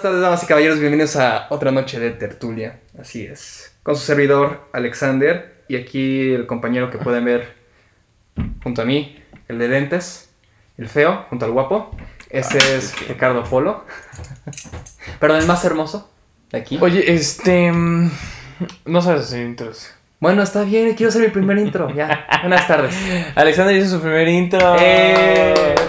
buenas tardes, damas y caballeros. Bienvenidos a otra noche de tertulia. Así es. Con su servidor, Alexander. Y aquí el compañero que pueden ver junto a mí, el de lentes, el feo, junto al guapo. Ese es Ricardo Polo. Perdón, el más hermoso de aquí. Oye, este. mm, No sabes hacer intros. Bueno, está bien, quiero hacer mi primer intro. Ya. Buenas tardes. Alexander hizo su primer intro. ¡Eh!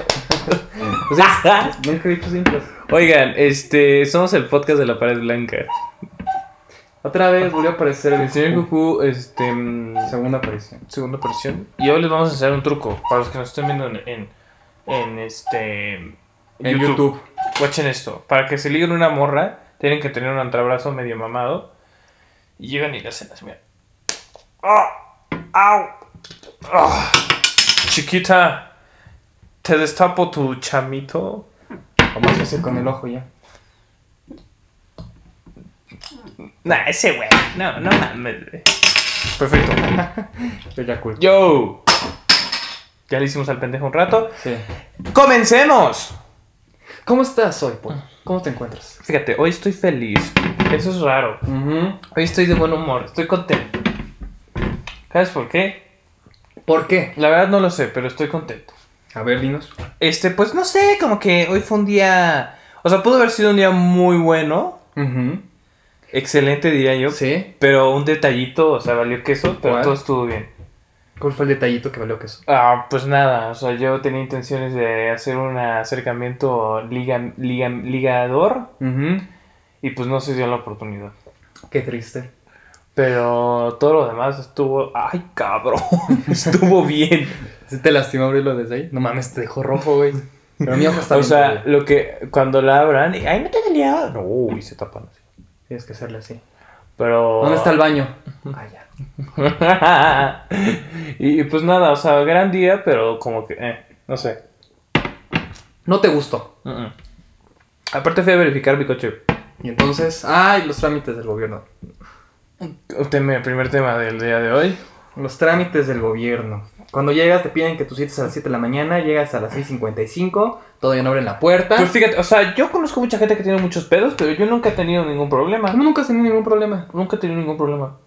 Pues ya, nunca he dicho intros. Oigan, este. Somos el podcast de la pared blanca. Otra vez volvió a aparecer el señor Goku, este. mm, Segunda aparición. Segunda aparición. Y hoy les vamos a hacer un truco. Para los que nos estén viendo en. En, en este. En YouTube. Watchen esto. Para que se liguen una morra, tienen que tener un antebrazo medio mamado. Y llegan y le hacen así, mira. ¡Ah! ¡Au! ¡Ah! Chiquita, ¿te destapo tu chamito? O más fácil con el ojo ya. Nah, ese güey. No, no mames. Perfecto. Yo ya cool. Yo. Ya le hicimos al pendejo un rato. Sí. ¡Comencemos! ¿Cómo estás hoy, Paul? ¿Cómo te encuentras? Fíjate, hoy estoy feliz. Eso es raro. Hoy estoy de buen humor. Estoy contento. ¿Sabes por qué? ¿Por qué? La verdad no lo sé, pero estoy contento. A ver, dinos. Este, pues no sé, como que hoy fue un día. O sea, pudo haber sido un día muy bueno. Excelente, diría yo. Sí. Pero un detallito, o sea, valió queso, pero ¿Cuál? todo estuvo bien. ¿Cuál fue el detallito que valió que eso? Ah, pues nada, o sea, yo tenía intenciones de hacer un acercamiento liga, liga, ligador y pues no se dio la oportunidad. Qué triste. Pero todo lo demás estuvo. ¡Ay, cabrón! estuvo bien. ¿Sí te lastimó abrirlo desde ahí? No mames, te dejó rojo, güey. Pero mi ojo está o bien. sea, güey. lo que. Cuando la abran. y, ¡Ay, no te dolía! No, y se tapan así. Tienes que hacerle así. Pero. ¿Dónde está el baño? Ah, ya. y pues nada, o sea, gran día, pero como que. Eh, no sé. No te gustó. Aparte fui a verificar mi coche. Y entonces, ay, los trámites del gobierno. Tema, primer tema del día de hoy. Los trámites del gobierno. Cuando llegas te piden que tus citas a las 7 de la mañana, llegas a las 6.55, todavía no abren la puerta. Pues fíjate, o sea, yo conozco mucha gente que tiene muchos pedos, pero yo nunca he tenido ningún problema. ¿Cómo nunca has tenido ningún problema? Nunca he tenido ningún problema.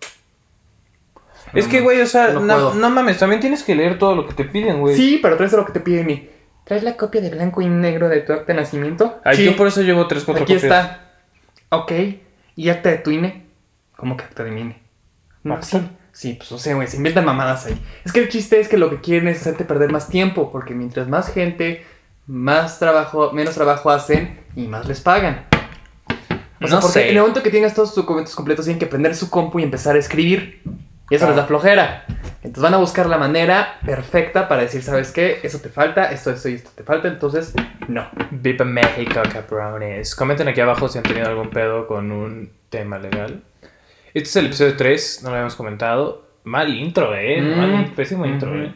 No, es que, güey, o sea, no no, puedo. no mames, también tienes que leer todo lo que te piden, güey. Sí, pero traes lo que te piden y... ¿Traes la copia de blanco y negro de tu acta de nacimiento? Ay, sí, yo por eso llevo tres, cuatro aquí copias. está. Ok. ¿Y acta de tu INE? ¿Cómo que acta de mi INE? No, sí. Sí, pues o sea, güey, se inventan mamadas ahí. Es que el chiste es que lo que quieren es hacerte perder más tiempo, porque mientras más gente, más trabajo, menos trabajo hacen y más les pagan. O sea, No porque sé. en el momento que tengas todos tus documentos completos tienen que prender su compu y empezar a escribir. Y eso Ah. les da flojera. Entonces van a buscar la manera perfecta para decir, ¿sabes qué? Eso te falta, esto, esto y esto te falta. Entonces, no. Viva México, cabrones. Comenten aquí abajo si han tenido algún pedo con un tema legal. Este es el episodio 3, no lo habíamos comentado. Mal intro, eh. Mm. Mal, pésimo intro, eh.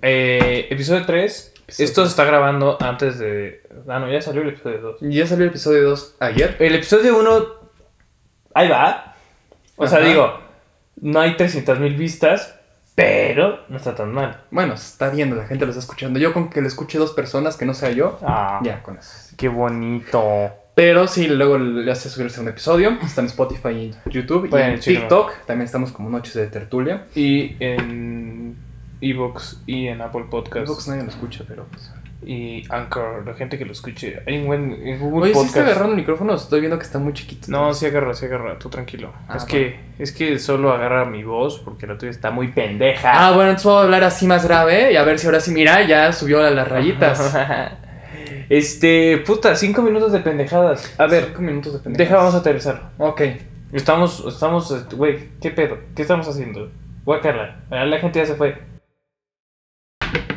Eh, Episodio 3. Episodio Esto se está grabando antes de. Ah, no, ya salió el episodio 2. Ya salió el episodio 2 ayer. El episodio 1. Ahí va. O sea, digo, no hay 300 mil vistas, pero no está tan mal. Bueno, se está viendo, la gente lo está escuchando. Yo con que lo escuche dos personas, que no sea yo, Ah, ya con eso. qué bonito. Pero sí, luego le hace subir el segundo episodio. Está en Spotify y YouTube. Pueden y en. TikTok. También estamos como Noches de Tertulia. Y en Evox y en Apple Podcast. Xbox nadie lo escucha, pero pues. y Anchor, la gente que lo escuche. Hay un buen en Google Oye, ¿sí Podcast. está agarrando el micrófono? Estoy viendo que está muy chiquito. No, sí agarra, sí agarra, tú tranquilo. Ah, es que es que solo agarra mi voz porque la tuya está muy pendeja. Ah, bueno, entonces voy a hablar así más grave. Y a ver si ahora sí, mira, ya subió a las rayitas. este, puta, cinco minutos de pendejadas. A ver, Cinco minutos de pendejadas. deja, vamos a aterrizar. Ok. Estamos, estamos, este, güey, ¿qué pedo? ¿Qué estamos haciendo? Guácala. La gente ya se fue.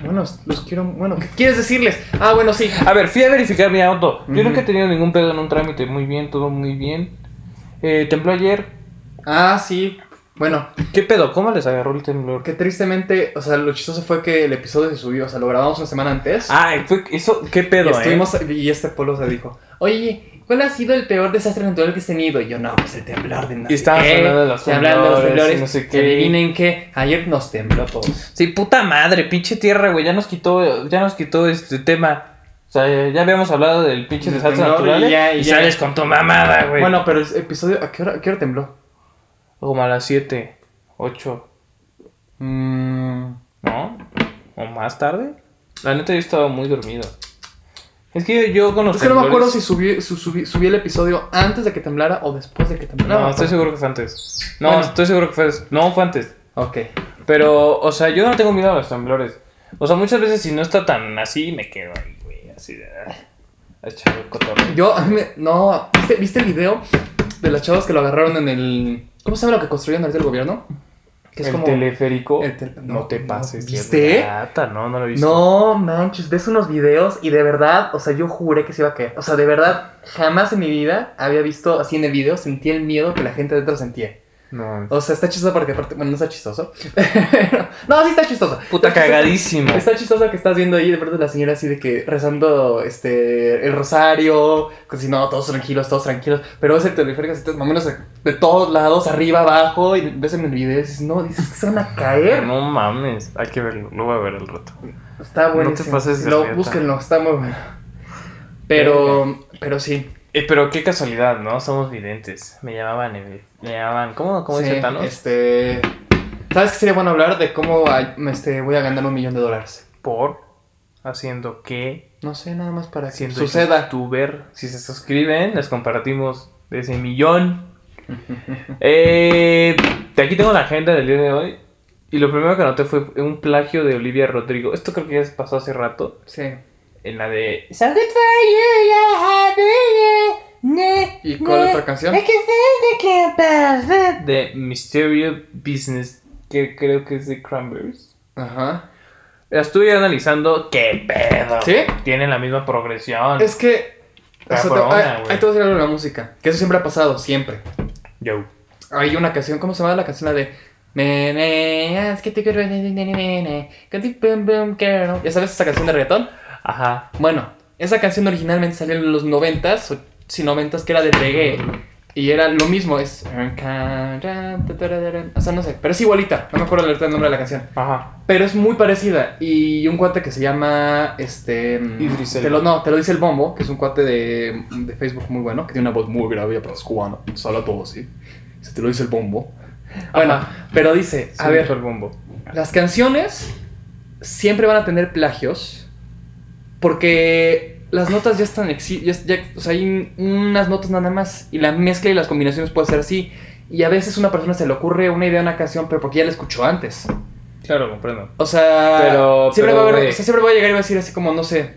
Bueno, los quiero. Bueno, ¿qué quieres decirles? Ah, bueno, sí. A ver, fui a verificar mi auto. Yo nunca he tenido ningún pedo en un trámite. Muy bien, todo muy bien. Eh, tembló ayer. Ah, sí. Bueno, ¿Qué pedo? ¿Cómo les agarró el temblor? que tristemente, o sea, lo chistoso fue que el episodio se subió, o sea, lo grabamos una semana antes. Ah, fue eso, qué y pedo, eh. estuvimos, y este polo se dijo, oye, ¿cuál ha sido el peor desastre natural que has tenido? Y yo, no, pues el temblor de no Y estábamos hablando de los y hablando de los temblores, temblores, y no sé y qué. adivinen qué, ayer nos tembló todos. Sí, puta madre, pinche tierra, güey. Ya nos quitó, ya nos quitó este tema. sea, ya habíamos hablado del pinche desastre temblor y natural. ya- Y, y ya. sales con tu mamada, güey. Bueno, pero el episodio. ¿A qué hora, a qué hora tembló? Como a las 7, 8, Mmm. ¿no? O más tarde. La neta yo estaba muy dormido. Es que yo, con los Es que no me acuerdo si subí, su- subí, subí el episodio antes de que temblara o después de que temblara. No, estoy seguro que fue antes. No, Bueno. estoy seguro que fue... No, fue antes. Ok. Pero, o sea, yo no tengo miedo a los temblores. O sea, muchas veces si no está tan así, me quedo ahí, güey, así de... ah. Yo, a mí me- no, ¿viste, ¿viste el video de las chavas que lo agarraron en el... ¿Cómo se llama lo que construyeron ahorita el gobierno? Que es el como... teleférico. el tel- no, no, te pases. ¿viste? rata, no, no lo he visto. No, manches, ves unos videos y de verdad, o sea, yo juré que se iba a caer. O sea, de verdad, jamás en mi vida había visto así en el video, sentí el miedo que la gente adentro sentía. No. O sea, está chistoso porque aparte, bueno, no está chistoso. no, sí está chistoso. Puta Está chistoso. cagadísimo. Está chistoso que estás viendo ahí de de la señora así de que rezando este el rosario, que si no, todos tranquilos, todos tranquilos, pero ves el teleférico así más o menos de todos lados, arriba, abajo, y ves en el video y dices, no, dices que se van a caer. No mames, hay que verlo, lo voy a ver al rato. Está bueno. te pases de Lo, riata. búsquenlo, está muy bueno. Pero, pero sí. Eh, pero qué casualidad, ¿no? Somos videntes. Me llamaban, eh, me llamaban, ¿cómo, cómo sí, dice Thanos? Este, ¿sabes qué sería bueno hablar de cómo este, voy a ganar un millón de dólares? Por haciendo que No sé, nada más para que suceda. youtuber, si se suscriben, les compartimos de ese millón. eh, aquí tengo la agenda del día de hoy. Y lo primero que anoté fue un plagio de Olivia Rodrigo. Esto creo que ya pasó hace rato. Sí. En la de So good for you, you're happy, ¿Y cuál otra canción? De Mysterious Business, que creo que es de Cranberries. Ajá. La estuve analizando. ¿Qué pedo? ¿Sí? Tienen la misma progresión. Es que. o sea, te- Cabrona, ahí- güey. ahí te voy a decir algo de la música. Que eso siempre ha pasado, siempre. Yo. Hay una canción, ¿cómo se llama la canción? La de. ¿Ya sabes esa canción de reggaetón? Ajá. Bueno, esa canción originalmente salió en los noventas, o sí, noventas, que era de reggae. Y era lo mismo, es... O sea, no sé, pero es igualita. No me acuerdo el nombre de la canción. Ajá. Pero es muy parecida. Y un cuate que se llama. Este. Idris te lo, no, te lo dice el Bombo, que es un cuate de, de Facebook muy bueno, que tiene una voz muy grave, pero es cubano. Solo todo así. Se te lo dice el Bombo. Bueno, Ajá. pero dice: A Sí, ver, el bombo. las canciones siempre van a tener plagios. Porque las notas ya están. exi- Ya, ya- o sea, hay unas notas nada más. Y la mezcla y las combinaciones puede ser así. Y a veces a una persona se le ocurre una idea de una canción, pero porque ya la escuchó antes. Claro, comprendo. O sea, Pero- siempre, pero, va a haber- güey. o sea, siempre voy a llegar y voy a decir así como, no sé.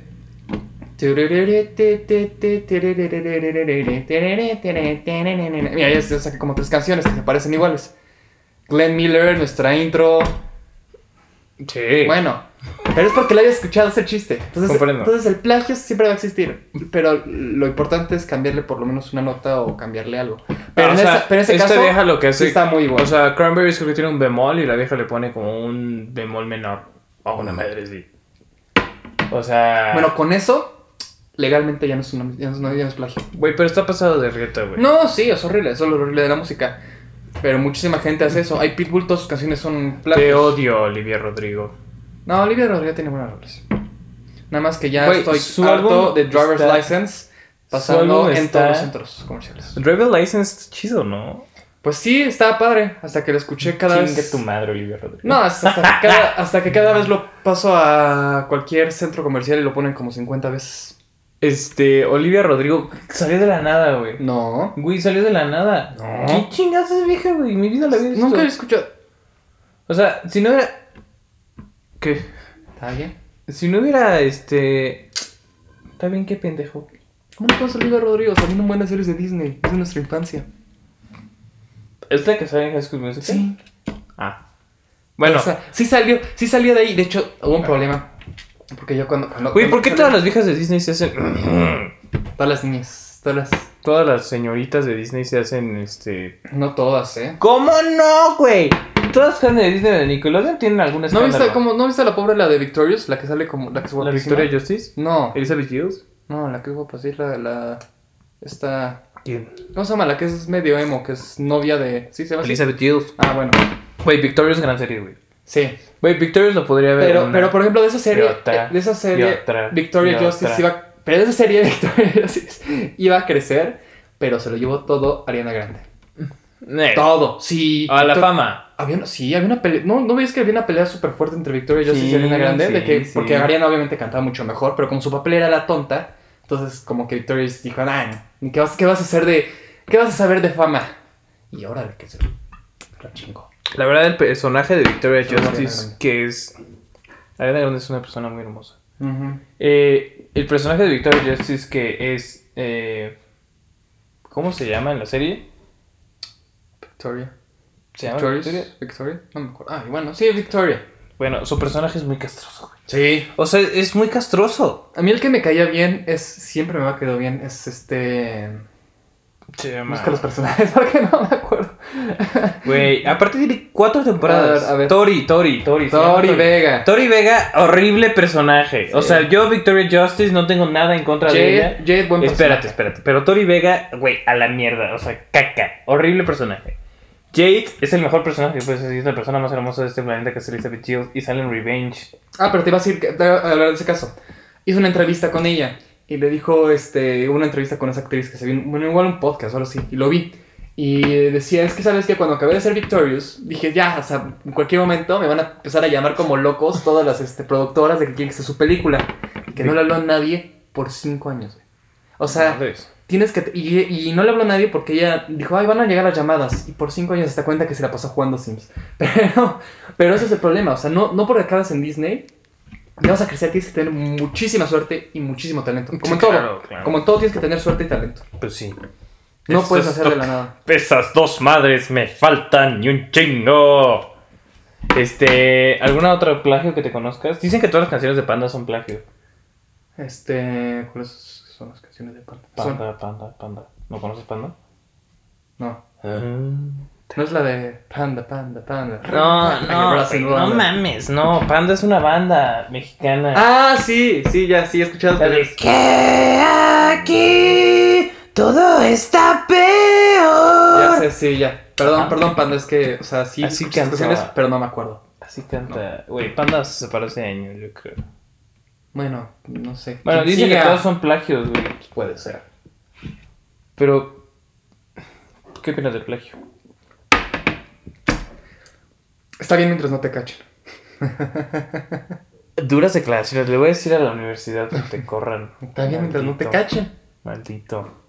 Mira, ya saqué como tres canciones que se parecen iguales. Glenn Miller, nuestra intro. Sí. Bueno, pero es porque la hayas escuchado ese chiste. Entonces, Comprendo. entonces el plagio siempre va a existir. Pero lo importante es cambiarle por lo menos una nota o cambiarle algo. Pero, Ah, en, o sea, esa- pero en ese esta caso, vieja lo que sí hace. está muy bueno. O sea, Cranberries creo que tiene un bemol y la vieja le pone como un bemol menor. O una madre sí. O sea. bueno, con eso, legalmente ya no es, una, ya no es, ya no es plagio. Güey, pero está pasado de rieta, güey. No, sí, es horrible, eso es lo horrible de la música. Pero muchísima gente hace eso. Hay Pitbull, todas sus canciones son Te plagios. odio, Olivia Rodrigo. No, Olivia Rodrigo tiene buenas roles. Nada más que ya estoy su harto álbum de Driver's está- License pasando en está- todos los centros comerciales. Driver License está chido, ¿no? Pues sí, estaba padre, hasta que lo escuché cada Chingue vez... tu madre, Olivia Rodrigo. No, hasta que, cada, hasta que cada vez lo paso a cualquier centro comercial y lo ponen como 50 veces. Este, Olivia Rodrigo salió de la nada, güey. No. Güey, salió de la nada. No. ¿Qué chingados es vieja, güey? Mi vida la había visto. Nunca he escuchado... O sea, si no era. ¿Qué? ¿Está bien? Si no hubiera, este. Está bien, qué pendejo. ¿Cómo no conoces a Olivia Rodrigo? Saliendo en buenas series de Disney. Es de nuestra infancia. ¿Es la que sale en High School Musical? Sí. Ah. Bueno. O sea, sí salió, sí salió de ahí. De hecho, hubo un problema. Porque yo cuando. cuando Güey, ¿por qué todas las viejas de Disney se hacen. Todas las niñas. Todas las. todas las señoritas de Disney se hacen, este. No todas, ¿eh? ¿Cómo no, güey? Todas las de Disney de Nickelodeon tienen alguna ¿No viste, como, ¿No viste la pobre, la de Victorious? La que sale como. La que es ¿La? Victoria Justice? No, ¿Elizabeth Gills? no, la que es guapa, sí, la. la esta. ¿Quién? ¿Cómo se llama? La que es medio emo, que es novia de. ¿Sí se llama? Elizabeth Gills. Ah, bueno. Güey, Victorious gran serie, güey. Sí. Güey, Victorious lo podría ver. Pero, una- pero por ejemplo, de esa serie. otra, de esa serie, otra, Victoria Justice iba Pero esa serie de Victoria Justice iba a crecer, pero se lo llevó todo Ariana Grande. Eh, Todo, sí. A la fama. Había una- sí, había una pelea. No, ¿no ves que había una pelea súper fuerte entre Victoria Justice Sí, y Ariana Grande? de sí, que, sí. Porque Ariana obviamente cantaba mucho mejor, pero como su papel era la tonta, entonces como que Victoria dijo, ¿qué vas, ¿qué vas a hacer de. ¿Qué vas a saber de fama? Y órale, que se la verdad, el personaje de Victoria Justice, Grande. que es. Ariana Grande es una persona muy hermosa. Eh, el personaje de Victoria Justice, que es. eh, ¿Cómo se llama en la serie? Victoria. ¿Se llama Victoria? Victoria. No me acuerdo. Ah, bueno, sí, Victoria. Bueno, su personaje es muy castroso, güey. Sí. O sea, es muy castroso. A mí el que me caía bien es. Siempre me va a quedar bien. Es este. Se llama. Busca los personajes porque no me acuerdo. Güey, aparte tiene cuatro temporadas. A ver, a ver. Tori, Tori, Tori. Tori Vega. Tori Vega, horrible personaje. O Sí. sea, yo, Victoria Justice, no tengo nada en contra de ella. Jade, Jade, buen Espérate, personaje. espérate. Pero Tori Vega, güey, a la mierda. O sea, caca. Horrible personaje. Jade es el mejor personaje, pues es la persona más hermosa de este planeta que es Elizabeth Shields y sale en Revenge. Ah, pero te iba a decir, a hablar de ese caso. Hizo una entrevista con ella y le dijo, este, una entrevista con esa actriz que se vio, bueno, igual un podcast, ahora sí, y lo vi. Y decía, es que sabes que cuando acabé de ser Victorious, dije, ya, o sea, en cualquier momento me van a empezar a llamar como locos todas las este, productoras de que quieren que sea su película. Y que no le habló a nadie por cinco años. güey. O sea, Madres. tienes que... Y, y no le habló a nadie porque ella dijo, ay, van a llegar las llamadas. Y por cinco años se da cuenta que se la pasó jugando Sims. Pero, pero ese es el problema. O sea, no, no porque acabas en Disney, ya vas a crecer, tienes que tener muchísima suerte y muchísimo talento. Como en Sí, todo. claro, claro. Como en todo tienes que tener suerte y talento. Pues sí. No Eso puedes es hacer de la nada. Esas dos madres me faltan y un chingo. Este, ¿alguna otra plagio que te conozcas? Dicen que todas las canciones de Panda son plagio. Este, ¿cuáles son las canciones de Panda? Son- Panda, Panda, Panda. ¿No conoces Panda? no. Ah. No es la de Panda, Panda, Panda. No, no, no Rwanda. mames, no, Panda es una banda mexicana. Ah, sí, sí, ya, sí, he escuchado. La de que aquí todo está Ya peor. sé, sí, ya. Perdón, Ajá. perdón, Panda, es que, o sea, sí, Así canciones, pero no me acuerdo. Así canta, güey, Panda se separó hace años, yo creo. Bueno, no sé. Bueno, dicen que todos son plagios, güey. Puede ser. Pero, ¿qué opinas del plagio? Está bien mientras no te cachen. Duras declaraciones, le voy a decir a la universidad que te corran. Está bien mientras no te cachen. Maldito.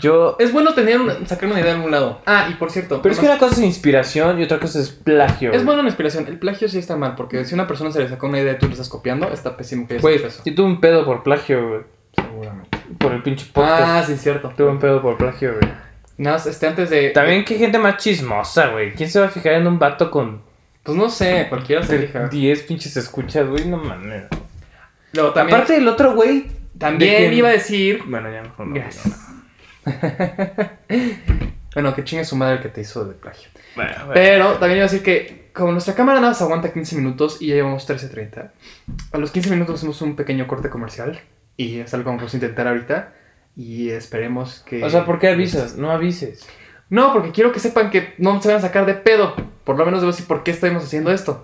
Yo. Es bueno tener una- sacar una idea de algún lado. Ah, y por cierto. Pero es que una cosa es inspiración y otra cosa es plagio. Es buena una inspiración. El plagio sí está mal, porque si una persona se le sacó una idea y tú le estás copiando, está pésimo que Güey, eso. yo tuve un pedo por plagio, güey. Seguramente. Por el pinche podcast. Ah, sí, cierto. Tuve un pedo por plagio, güey. Nada más, este, antes de... También qué gente más chismosa, güey. ¿Quién se va a fijar en un vato con Pues no sé, cualquiera se fija. 10 pinches escuchas, güey? No mames. Luego, también, Aparte del otro, güey. también de iba a decir... Bueno, ya mejor no. Gracias. bueno, que chingue su madre el que te hizo de plagio. Bueno, bueno. Pero también iba a decir que como nuestra cámara nada más aguanta 15 minutos y ya llevamos 13.30, a los 15 minutos hacemos un pequeño corte comercial y es algo que vamos a intentar ahorita y esperemos que... O sea, ¿por qué avisas? No avises. No, porque quiero que sepan que no se van a sacar de pedo. Por lo menos debo decir por qué estamos haciendo esto.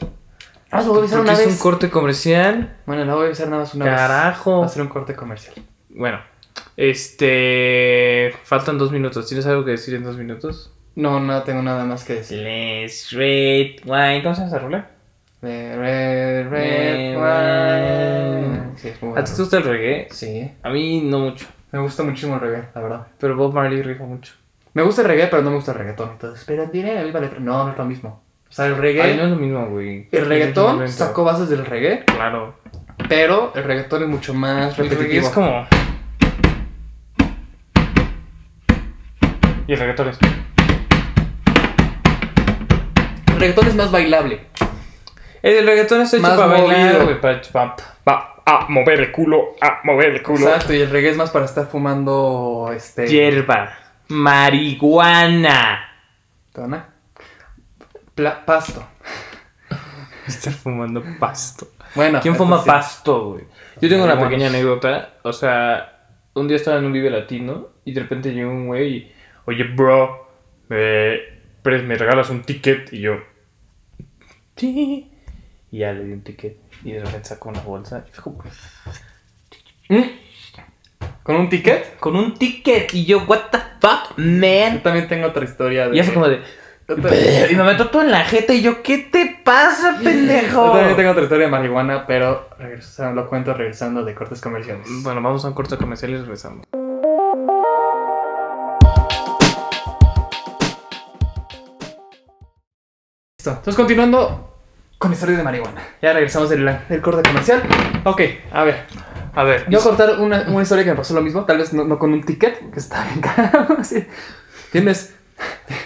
Ah, lo voy a avisar una es vez. un corte comercial. Bueno, lo voy a avisar nada más una vez. Va Carajo. a hacer un corte comercial. Bueno, este. Faltan dos minutos. ¿Tienes algo que decir en dos minutos? No, no tengo nada más que decir. Let's red wine. ¿Cómo se llama esa rola? Red, red, wine. Sí, es muy ¿A ti te gusta el reggae? Sí, A mí no mucho. me gusta muchísimo el reggae, la verdad. Pero Bob Marley rifa mucho. Me gusta el reggae, pero no me gusta el reggaetón. Entonces, pero tiene la misma letra. No, no es lo mismo. O sea, el reggae. Ay, no es lo mismo, güey. El reggaetón sacó bases del reggae, Claro. pero el reggaetón es mucho más El reggae repetitivo. es como. Y el reggaetón es. El reggaetón es más bailable. El reggaetón es hecho Más para bailar, movido. güey. Para, para, para- a mover el culo, a mover el culo. Exacto, y el reggae es más para estar fumando este. Hierba. Marihuana. ¿Tona? Pla- pasto. Estar fumando pasto. Bueno. ¿Quién esto fuma sí. pasto, güey? Yo tengo una pequeña anécdota. O sea, un día estaba en un Vive Latino y de repente llegó un güey y, oye, bro, eh, me regalas un ticket y yo, sí. Y ya le di un ticket y de repente sacó una bolsa y fue como, ¿Mm? ¿Con un ticket? con un ticket. Y yo, what the fuck, Yo man. también tengo otra historia de... Y fue como de. Yo Y me meto todo en la jeta y yo, ¿qué te pasa, pendejo? Yo también tengo otra historia de marihuana, pero lo cuento regresando de cortes comerciales. Bueno, vamos a un corto comercial y regresamos. Listo. Entonces, continuando con historias de marihuana. Ya regresamos del, del corte comercial. Ok, a ver. A ver, Yo voy a contar una, una historia que me pasó lo mismo, tal vez no, no con un ticket, que está bien caro. sí. Tienes,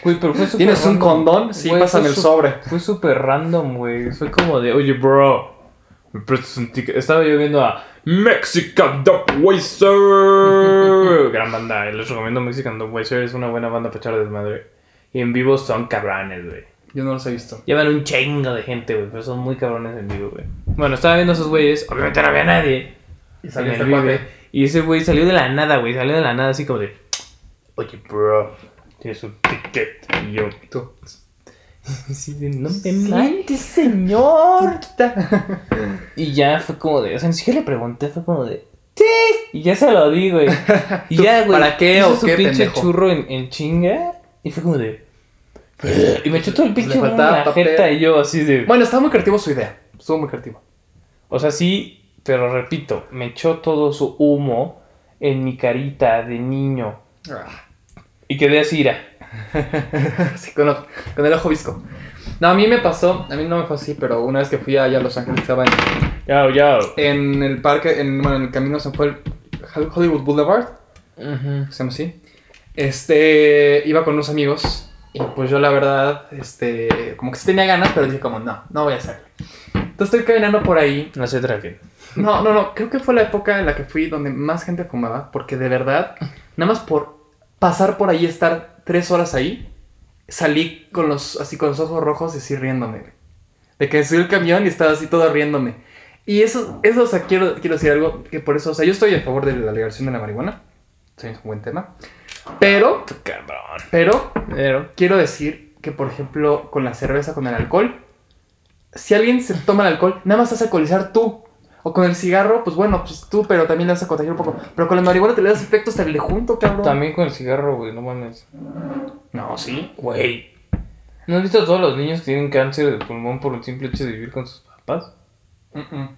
güey, pero fue tienes un condón, sí, pásame el sobre. Fue súper random, güey. Fue como de, oye, bro, me prestas un ticket. Estaba yo viendo a Mexican Dubweiser. Gran banda, les recomiendo Mexican Dubweiser. Es una buena banda para echar desmadre. Y en vivo son cabrones, güey. Yo no los he visto. Llevan un chingo de gente, güey, pero son muy cabrones en vivo, güey. Bueno, estaba viendo a esos güeyes. Obviamente no había nadie. Y salió este Vive. Y ese güey salió de la nada, güey. Salió de la nada así como de, oye, bro, tienes un ticket. Y yo, Tú. Sí, de, no me manches, señor. Y ya fue como de, o sea, ni siquiera le pregunté, fue como de, sí. Y ya se lo di, güey. Y ya, güey. ¿para qué hizo o su qué, pinche pendejo? churro en, en chinga. Y fue como de. Y me echó todo el pinche Le humo en faltaba la papel. jeta y yo así de. Bueno, estaba muy creativo su idea. Estuvo muy creativo. O sea, sí, pero repito, me echó todo su humo en mi carita de niño. Y quedé así, ira. sí, con, ojo- con el ojo visco. No, a mí me pasó, a mí no me fue así, pero una vez que fui allá a Los Ángeles, estaba en, Yao, yao. en el parque, en, bueno, en el camino se fue el Hollywood Boulevard, Ujú. se llama así. Este, iba con unos amigos y pues yo la verdad, este, como que sí tenía ganas, pero dije como, no, no voy a hacerlo. Entonces estoy caminando por ahí. No se traguen. No, no, no, creo que fue la época en la que fui donde más gente fumaba, porque de verdad, nada más por pasar por ahí, estar tres horas ahí, salí con los, así con los ojos rojos y así riéndome. De que subí el camión y estaba así todo riéndome. Y eso, eso, o sea, quiero, quiero decir algo, que por eso, o sea, yo estoy a favor de la legalización de la marihuana. Sí, es un buen tema. Pero, pero, Pero. quiero decir que, por ejemplo, con la cerveza, con el alcohol, si alguien se toma el alcohol, nada más te vas a alcoholizar tú. O con el cigarro, pues bueno, pues tú, pero también le vas a contagiar un poco. Pero con la marihuana te le das efectos hasta el de junto, cabrón. También con el cigarro, güey, no mames. No, sí. Güey. ¿No has visto a todos los niños que tienen cáncer de pulmón por el simple hecho de vivir con sus papás? Mm-mm.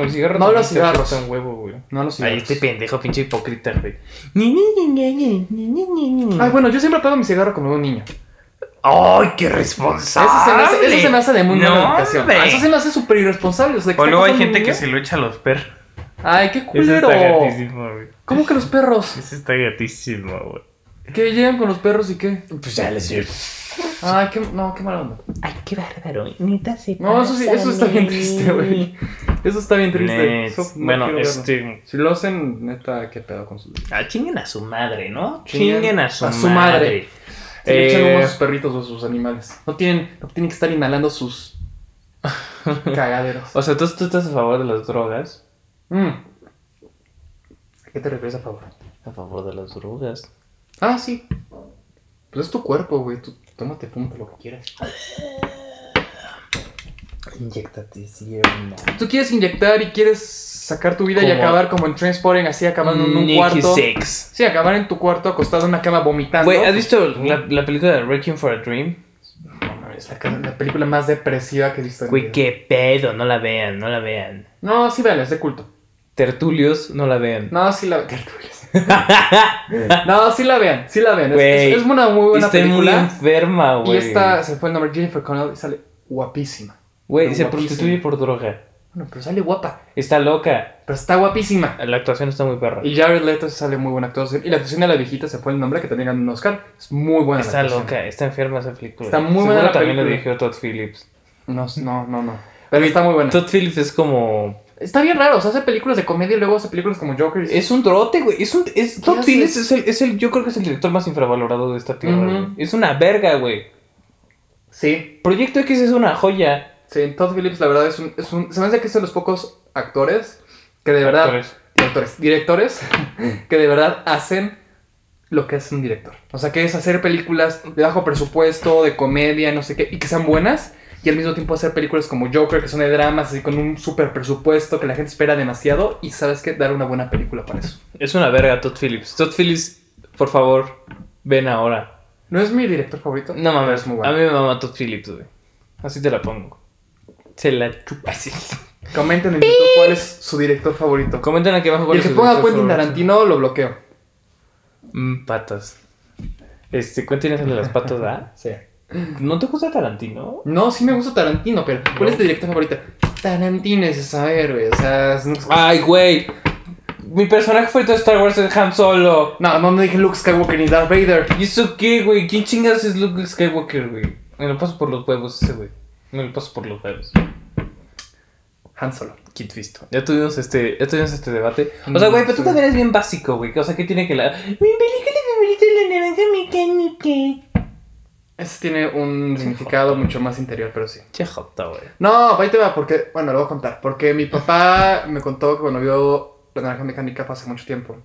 Con el cigarro No los cigarros. un huevo, güey. No los cigarros. este pendejo, pinche hipócrita, güey. Ay, bueno, yo siempre apago mi cigarro como un niño. ¡Ay, qué Eso responsable! se me hace, eso se me hace de muy No, educación. hombre. Ah, Eso se me hace súper irresponsable. O sea, O luego hay gente que se lo echa a los perros. Ay, qué Eso culero. está gatísimo, güey. ¿Cómo que los perros? Eso está gatísimo, güey. ¿Qué llegan con los perros y qué? Pues ya les digo. Ay, qué, no, qué mala onda. Ay, qué bárbaro. Neta se No, eso sí, eso está bien triste, güey. Eso está bien triste. Nets. Eso no bueno, quiero verlo. este. Si lo hacen, neta, qué pedo con sus. Ah, chinguen a su madre, ¿no? Chinguen Chinguen a su, a su madre. madre. Echan Eh, humo a sus perritos o a sus animales. No tienen, no tienen que estar inhalando sus cagaderos. O sea, ¿tú, tú estás a favor de las drogas. Mm. ¿A qué te refieres a favor? A favor de las drogas. Ah, sí. Pues es tu cuerpo, güey. Tú tómate, fúmate lo que quieras. Inyectate, cierna. Tú quieres inyectar y quieres sacar tu vida y acabar como en Transporting, así acabando en un Nicky cuarto. Sex. Sí, acabar en tu cuarto acostado en una cama vomitando. Güey, ¿has visto la, la película de Requiem for a Dream? No mames, la, la película más depresiva que he visto Güey, qué pedo. No la vean, no la vean. No, sí, véanla, es de culto. Tertulios, no la vean. No, sí la No, sí la vean, sí la vean. Es, Güey, es- es una muy buena Estoy muy película. enferma, y güey. esta, se fue el nombre Jennifer Connelly y sale guapísima. Güey, se guapísima. prostituye por droga. Bueno, pero sale guapa. Está loca. Pero está guapísima. La actuación está muy perra. Y Jared Leto sale muy buena actuación. Y la actuación de la viejita se fue el nombre que también ganó un Oscar. Es muy buena. Está loca, está enferma esa película. Está muy Seguro buena la también lo dirigió Todd Phillips. No, no, no, no. Pero está muy buena. Todd Phillips es como... Está bien raro. O sea, hace películas de comedia y luego hace películas como Joker. Es un drote, güey. Es un... Es, Todd? Phillips es el, es el... Yo creo que es el director más infravalorado de esta tierra, güey. Es una verga, güey. Sí. Proyecto X es una joya. Sí, Todd Phillips, la verdad, es un, es un. Se me hace que es de los pocos actores que de verdad. Actores. Directores. Directores que de verdad hacen lo que es un director. O sea, que es hacer películas de bajo presupuesto, de comedia, no sé qué, y que sean buenas. Y al mismo tiempo hacer películas como Joker, que son de dramas, así con un super presupuesto que la gente espera demasiado y sabes que dar una buena película para eso. Es una verga Todd Phillips. Todd Phillips, por favor, ven ahora. No es mi director favorito. No mames, es muy a bueno. mí me mama Todd Phillips, güey. Así te la pongo. Se la chupa así. Comenten en YouTube cuál es su director favorito. Comenten aquí abajo Y cuál el es que su ponga director Quentin favorito. Tarantino lo bloqueo. Mm, patas. Este, Quentin es el de las patas, ¿verdad? Sí. ¿No te gusta Tarantino? No, sí me gusta Tarantino, pero ¿cuál es tu director favorito? Tarantino es saber, güey. O sea, es- Ay, güey. Mi personaje favorito de Star Wars es Han Solo. no, no, no dije Luke Skywalker ni Darth Vader. ¿Y eso qué, güey? ¿Quién chingas es Luke Skywalker, güey? Me lo paso por los huevos ese, güey. Me lo paso por los huevos. Han Solo. Kit visto. Ya tuvimos este, ya tuvimos este debate. O sea, güey, pero tú también eres bien básico, güey. O sea, ¿qué tiene que la. Mi película favorita es la naranja mecánica. Ese tiene un significado mucho más interior, pero sí. Che jota, güey. No, ahí te va, porque, bueno, lo voy a contar. Porque mi papá me contó que cuando vio La Naranja Mecánica fue hace mucho tiempo.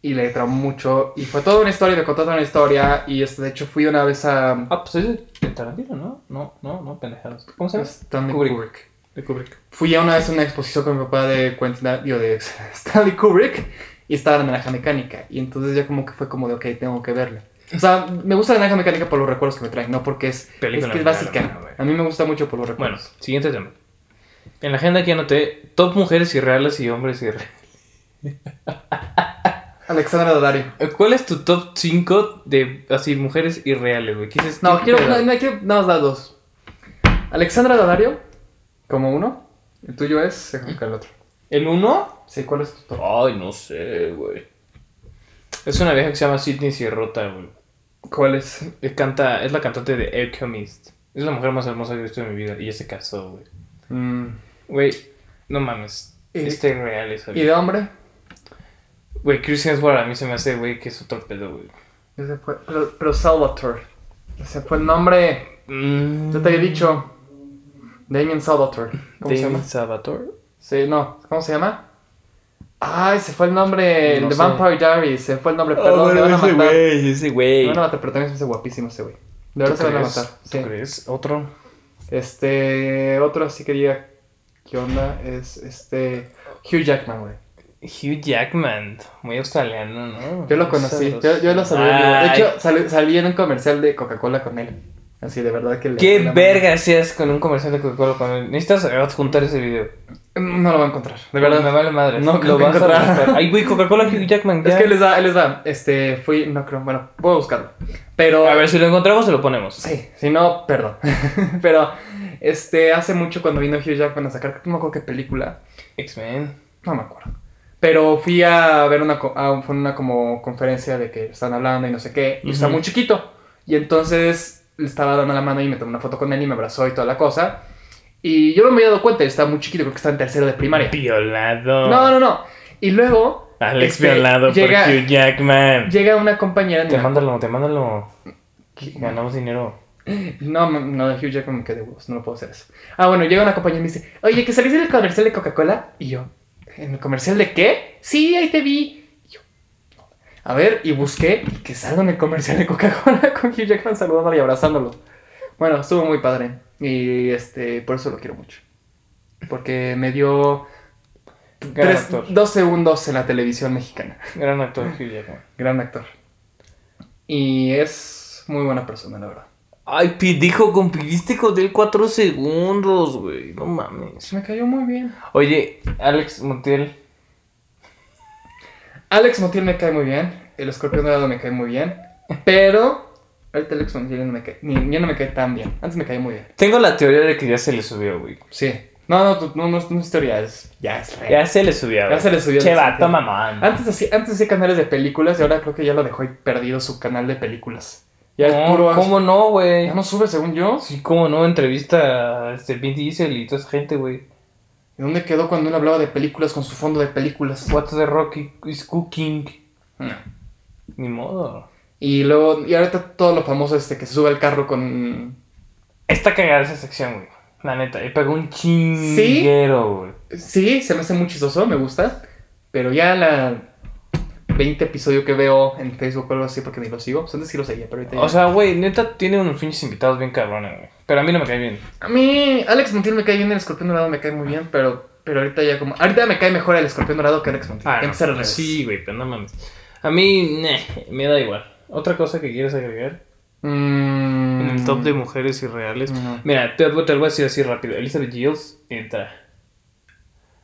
Y le traumó mucho. Y fue toda una historia, me contó toda una historia. Y este, de hecho fui una vez a. Ah, pues es de Tarantino, ¿no? No, no, no, pendejadas. ¿Cómo se llama? Stanley Kubrick. Kubrick. De Kubrick. Fui a una vez a una exposición con mi papá de Quentin, digo, de Stanley Kubrick y estaba la naranja mecánica. Y entonces ya como que fue como de, ok, tengo que verla. O sea, me gusta la naranja mecánica por los recuerdos que me trae, no porque es, es que básica. A mí me gusta mucho por los Bueno, recuerdos. siguiente tema. En la agenda aquí anoté top mujeres irreales y hombres irreales. Alexandra Daddario. ¿Cuál es tu top 5 de así mujeres irreales, güey? No, ¿Qué quiero, no, no, quiero nada más dar dos. Alexandra Daddario, como uno. El tuyo es, el otro. ¿El 1? Sí, ¿cuál es tu top? Ay, no sé, güey. Es una vieja que se llama Sidney Sierrota, güey. ¿Cuál es? Es, canta, es la cantante de Alchemist. Es la mujer más hermosa que he visto en mi vida. Y ya se casó, güey. Mm, Güey, no mames. Y- Este irreal esa ¿Y vieja. de hombre? Güey, Chris Hemsworth a mí se me hace, güey, que es otro pedo, güey. Pero, pero Salvatore. Ese fue el nombre. Mm. Yo te había dicho. Damien Salvatore. ¿Cómo se llama? David Salvatore. Sí, no. ¿Cómo se llama? Ay, se fue el nombre. No de sé. Vampire Diaries. Se fue el nombre. Perdón, me van a ese güey, ese Me güey. van a matar, pero también se me hace guapísimo ese güey. De verdad ¿Tú se van a matar. ¿Tú Sí. crees? ¿Otro? Este. Otro así que diga. ¿Qué onda? Es este. Hugh Jackman, güey. Hugh Jackman. Muy australiano, ¿no? Yo lo conocí. Yo, yo lo sabía. De hecho, salí, salí en un comercial de Coca-Cola con él. Así, de verdad que le. ¿Qué verga hacías con un comercial de Coca-Cola con él? Necesitas adjuntar ese video. No lo voy a encontrar. De verdad. Me vale madre. No lo vas a encontrar. buscar. Ay, güey, Coca-Cola Hugh Jackman. Es que les da, él les da. Este, fui. No creo. Bueno, voy a buscarlo. Pero. A ver, si lo encontramos, se lo ponemos. Sí, si no, perdón. Pero, este, hace mucho cuando vino Hugh Jackman a sacar, no me acuerdo qué película, X-Men. no me acuerdo. Pero fui a ver una, a fue una como conferencia de que están hablando y no sé qué, y está Ujú. muy chiquito. Y entonces le estaba dando la mano y me tomé una foto con él y me abrazó y toda la cosa. Y yo no me había dado cuenta, estaba muy chiquito, creo que estaba en tercero de primaria. Violado. No, no, no. Y luego... Alex este, violado llega, por Hugh Jackman. Llega una compañera... Te mándalo, te mándalo. Ganamos dinero. No, no, de Hugh Jackman me quedé huevos, no lo puedo hacer eso. Ah, bueno, llega una compañera y me dice, oye, ¿que saliste en el comercial de Coca-Cola? Y yo, ¿en el comercial de qué? Sí, ahí te vi. Y yo, a ver, y busqué y que salgo en el comercial de Coca-Cola con Hugh Jackman saludándolo y abrazándolo. Bueno, estuvo muy padre. Y este, por eso lo quiero mucho. Porque me dio Gran tres- actor. dos segundos en la televisión mexicana. Gran actor Hugh Jackman. Gran actor. Y es muy buena persona, la verdad. Ay, dijo, compidiste con él cuatro segundos, güey. No mames. Me cayó muy bien. Oye, Alex Montiel. Alex Montiel me cae muy bien. El escorpión dorado me cae muy bien. Pero ahorita Alex Montiel no me cae, ni, ya no me cae tan bien. Antes me caía muy bien. Tengo la teoría de que ya se le subió, güey. Sí. No, no, no, no, es- no es historia, es, ya es real. Ya se le subió, Ya güey. se le subió. Che, vato mamón. Antes hacía, antes hacía canales de películas y ahora creo que ya lo dejó ahí perdido su canal de películas. Ya No, es puro. ¿Cómo no, güey? Ya no sube, según yo. Sí, cómo no, entrevista a este Vin Diesel y toda esa gente, güey. ¿Y dónde quedó cuando él hablaba de películas con su fondo de películas? What's the Rocky is cooking. No. Ni modo. Y luego, y ahorita todo lo famoso este que se sube al carro con. Está cagada esa sección, güey. La neta, y pegó un chinguero, güey. Sí, se me hace muy chistoso, me gusta. Pero ya la 20 episodio que veo en Facebook o algo así, porque ni lo sigo. Antes sí lo seguía, pero ahorita ya- O sea, güey, neta tiene unos pinches invitados bien cabrones, güey. Pero a mí no me cae bien. A mí, Alex Montiel me cae bien, el escorpión dorado me cae muy bien, pero, pero ahorita ya como. Ahorita me cae mejor el escorpión dorado que Alex Montiel. Ah, no, revés. sí, güey, pero no mames. A mí, neh, me da igual. ¿Otra cosa que quieres agregar? Mm. En el top de mujeres irreales. No. Mira, te, te lo voy a decir así rápido. Elizabeth Gilles entra.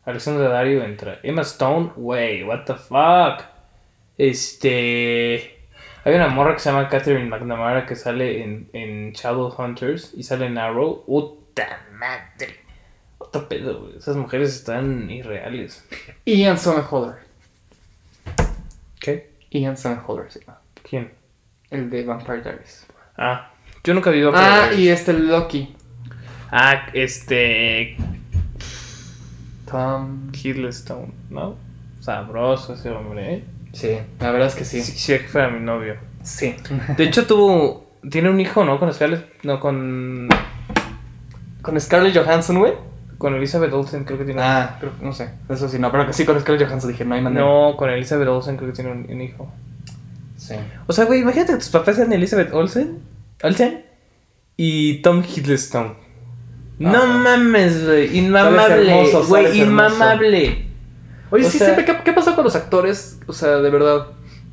Alexandra Dario entra. Emma Stone, wey, what the fuck. Este. Hay una morra que se llama Catherine McNamara que sale en, en Shadowhunters y sale en Arrow. ¡Puta madre! Otro pedo, güey. Esas mujeres están irreales. Ian Somerhalder. ¿Qué? Ian Somerhalder, sí. ¿Quién? El de Vampire Diaries. Ah, yo nunca vi Vampire Ah, Diaries. y este Loki. Ah, este. Tom. Hiddleston, ¿no? Sabroso ese hombre, ¿eh? Sí, la verdad es que sí. Sí, quisiera que fuera mi novio. Sí. De hecho, tuvo. Tiene un hijo, ¿no? Con Scarlett. No, con. Con Scarlett Johansson, güey. Con Elizabeth Olsen, creo que tiene. Ah, creo no sé. Eso sí, no, pero que sí con Scarlett Johansson dije, no hay manera. no, con Elizabeth Olsen, creo que tiene un, un hijo. Sí. O sea, güey, imagínate que tus papás sean Elizabeth Olsen. Olsen. Y Tom Hiddleston. No mames, güey. Inmamable. Güey, inmamable. Oye, O sí, sea- siempre, ¿qué, ¿qué pasó con los actores? O sea, de verdad.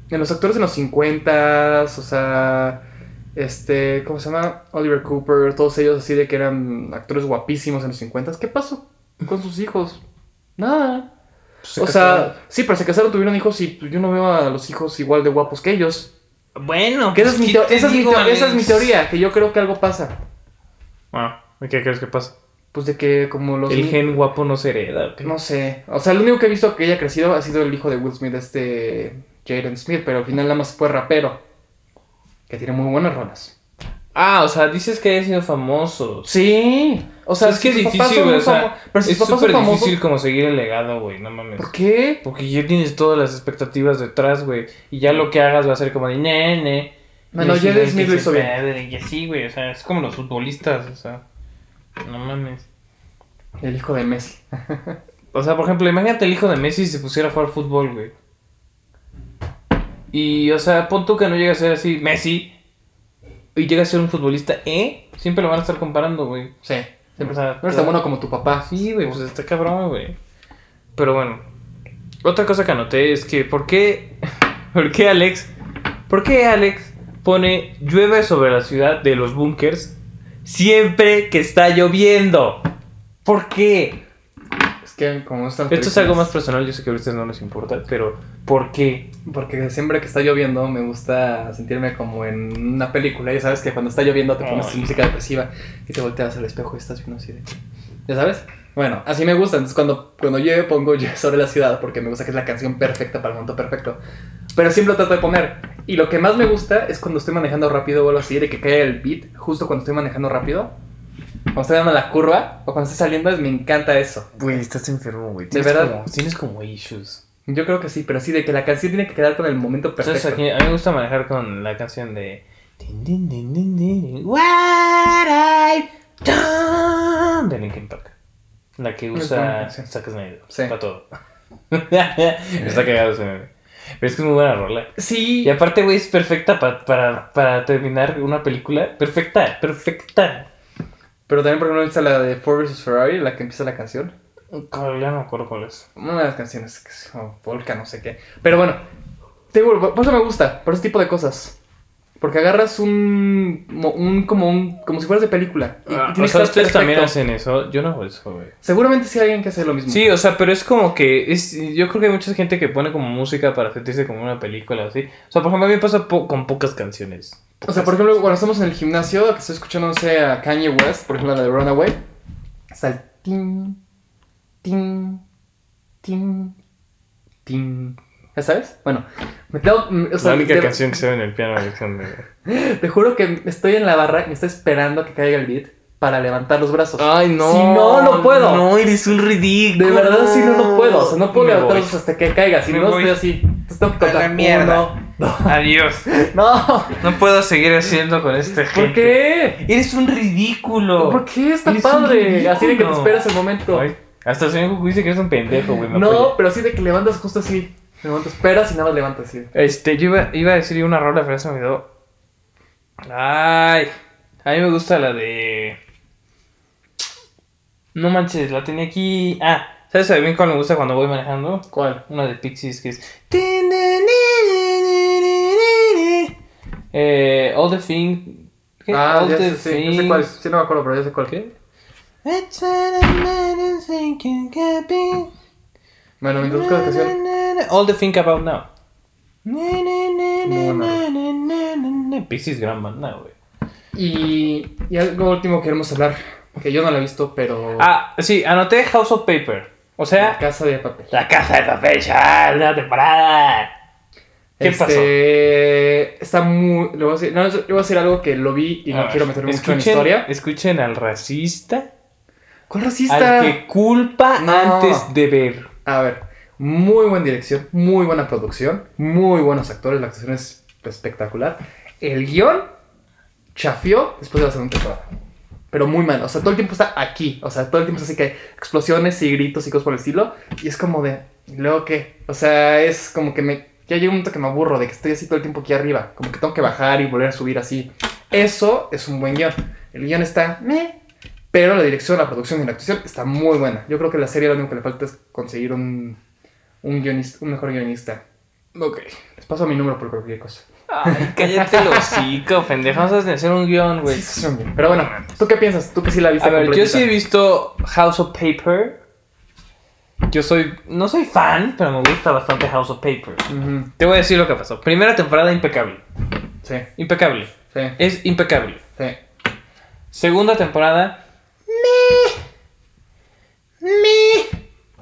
En los actores en los 50 o sea, este, ¿cómo se llama? Oliver Cooper, todos ellos así de que eran actores guapísimos en los 50 ¿Qué pasó con sus hijos? Nada. Se o casaron. sea, sí, pero se casaron, tuvieron hijos y pues, yo no veo a los hijos igual de guapos que ellos. Bueno, Que esa, pues, es mi ¿qué teo- te esa es mi esa es mi teoría, que yo creo que algo pasa. Ah, ¿y qué crees que pasa? Pues de que como los... El gen guapo no se hereda, ¿ok? No sé. O sea, lo único que he visto que haya crecido ha sido el hijo de Will Smith, este Jaden Smith, pero al final nada más fue rapero. Que tiene muy buenas rolas. Ah, o sea, dices que haya sido famoso. Sí. O sea, es que es difícil, güey. O sea, pero es súper difícil como seguir el legado, güey. No mames. ¿Por qué? Porque ya tienes todas las expectativas detrás, güey. Y ya lo que hagas va a ser como de nene. Bueno, Jaden Smith lo hizo bien. Y así, güey. O sea, es como los futbolistas, o sea. No mames. El hijo de Messi. O sea, por ejemplo, imagínate el hijo de Messi si se pusiera a jugar fútbol, güey. Y, o sea, pon tú que no llega a ser así Messi. Y llega a ser un futbolista, ¿eh? Siempre lo van a estar comparando, güey. Sí. Siempre sea, no es tan bueno como tu papá. Sí, güey, pues está cabrón, güey. Pero bueno. Otra cosa que anoté es que, ¿por qué? ¿Por qué Alex? ¿Por qué Alex pone llueve sobre la ciudad de los bunkers siempre que está lloviendo? ¿Por qué? Es que como están Esto es algo más personal, yo sé que a ustedes no les importa, pero ¿por qué? Porque siempre que está lloviendo me gusta sentirme como en una película. Ya sabes que cuando está lloviendo te pones Ay. música depresiva y te volteas al espejo y estás viendo así de... ¿Ya sabes? Bueno, así me gusta. Entonces cuando, cuando llueve pongo Llueve sobre la ciudad porque me gusta que es la canción perfecta para el momento perfecto. Pero siempre lo trato de poner. Y lo que más me gusta es cuando estoy manejando rápido o algo así, de que cae el beat justo cuando estoy manejando rápido. Cuando estoy dando la curva o cuando estoy saliendo, es- me encanta eso. Güey, estás enfermo, güey. Tienes verdad. Como, tienes como issues. Yo creo que sí, pero sí, de que la canción tiene que quedar con el momento perfecto. Entonces aquí, a mí me gusta manejar con la canción de... What I done de Linkin Park. La que usa. Zack Snyder. Sí. Para todo. Está cagado ese meme. Pero es que es muy buena rola. Sí, Y aparte, güey, es perfecta pa- para, para terminar una película. Perfecta, perfecta. pero también, por ejemplo, está la de Ford vs Ferrari, la que empieza la canción. Claro, Ya no me acuerdo cuál es. Una de las canciones que es como polka, no sé qué. Pero bueno, te digo, por eso me gusta, por ese tipo de cosas. Porque agarras un, un como un como si fueras de película. Y, Ah, o que sea, ustedes también hacen eso. Yo no hago eso, güey. Seguramente sí hay alguien que hace lo mismo. Sí, o sea, pero es como que es, yo creo que hay mucha gente que pone como música para sentirse como una película así. O sea, por ejemplo, a mí me pasa po- con pocas canciones. O sea, por ejemplo, cuando estamos en el gimnasio, que estoy escuchando, no sé, a Kanye West, por ejemplo, la de Runaway, el tin, tin, tin. ¿Ya sabes? Bueno, me tengo, o sea, la única canción que se ve en el piano de Alexander. Te juro que estoy en la barra y me estoy esperando a que caiga el beat para levantar los brazos. Ay, no. Si no, no puedo. No, eres un ridículo. De verdad, si no, no puedo. O sea, no puedo Me levantar voy. los brazos hasta que caiga. Si Me no, voy. estoy así. Entonces tengo que A la contar. mierda. Uno. Adiós. No. No puedo seguir haciendo con este gente. ¿Por qué? Eres un ridículo. ¿Por qué está Eres padre? Así de que te esperas el momento. Ay, hasta el señor Goku dice que eres un pendejo, güey. No, apoya. pero así de que levantas justo así. Levantas, esperas y nada más levantas así. Este, yo iba, iba a decir una rola, pero ya se me olvidó. Ay. A mí me gusta la de. No manches, la tenía aquí. Ah, ¿sabes a mí cuál me gusta cuando voy manejando? ¿Cuál? Una de Pixies que es. Eh, all the thing. ¿qué? Ah, all ya the sé, sí, ya sé cuál. Sí, no me acuerdo, pero ya sé cuál. ¿Qué? It's what a man is thinking can be. Bueno, mientras busco la canción. All the think about now. Pixies gran banda, güey. Y, y algo último que queremos hablar, que yo no la he visto, pero... Ah, sí, anoté House of Paper. O La sea, Casa de Papel. la casa de papel ya, una temporada. ¿Qué Este, Está muy... Le voy, a decir, no, le voy a decir algo que lo vi y A no ver, quiero meterme mucho en escuchen- historia. Escuchen al racista, ¿Cuál racista? al que culpa No. antes de ver. A ver, muy buena dirección, muy buena producción, muy buenos actores, la actuación es espectacular. El guion chafió después de la segunda temporada. Pero muy mal, o sea, todo el tiempo está aquí, o sea, todo el tiempo es así que hay explosiones y gritos y cosas por el estilo. Y es como de, ¿y luego qué? O sea, es como que me, ya llega un momento que me aburro de que estoy así todo el tiempo aquí arriba, como que tengo que bajar y volver a subir así. Eso es un buen guion. El guion está, meh, pero la dirección, la producción y la actuación está muy buena. Yo creo que la serie lo único que le falta es conseguir un, un, guionista, un mejor guionista. Ok. Les paso mi número por cualquier cosa. Ay, cállate el hocico, pendejo. Vamos a hacer un guion, güey. Sí, sí. Pero bueno, ¿tú qué piensas? ¿Tú que sí la viste A ver, yo sí he visto House of Paper. Yo soy. No soy fan, pero me gusta bastante House of Paper. Te voy a decir lo que pasó. Primera temporada impecable. Sí, Impecable. sí, Es impecable. sí. Segunda temporada.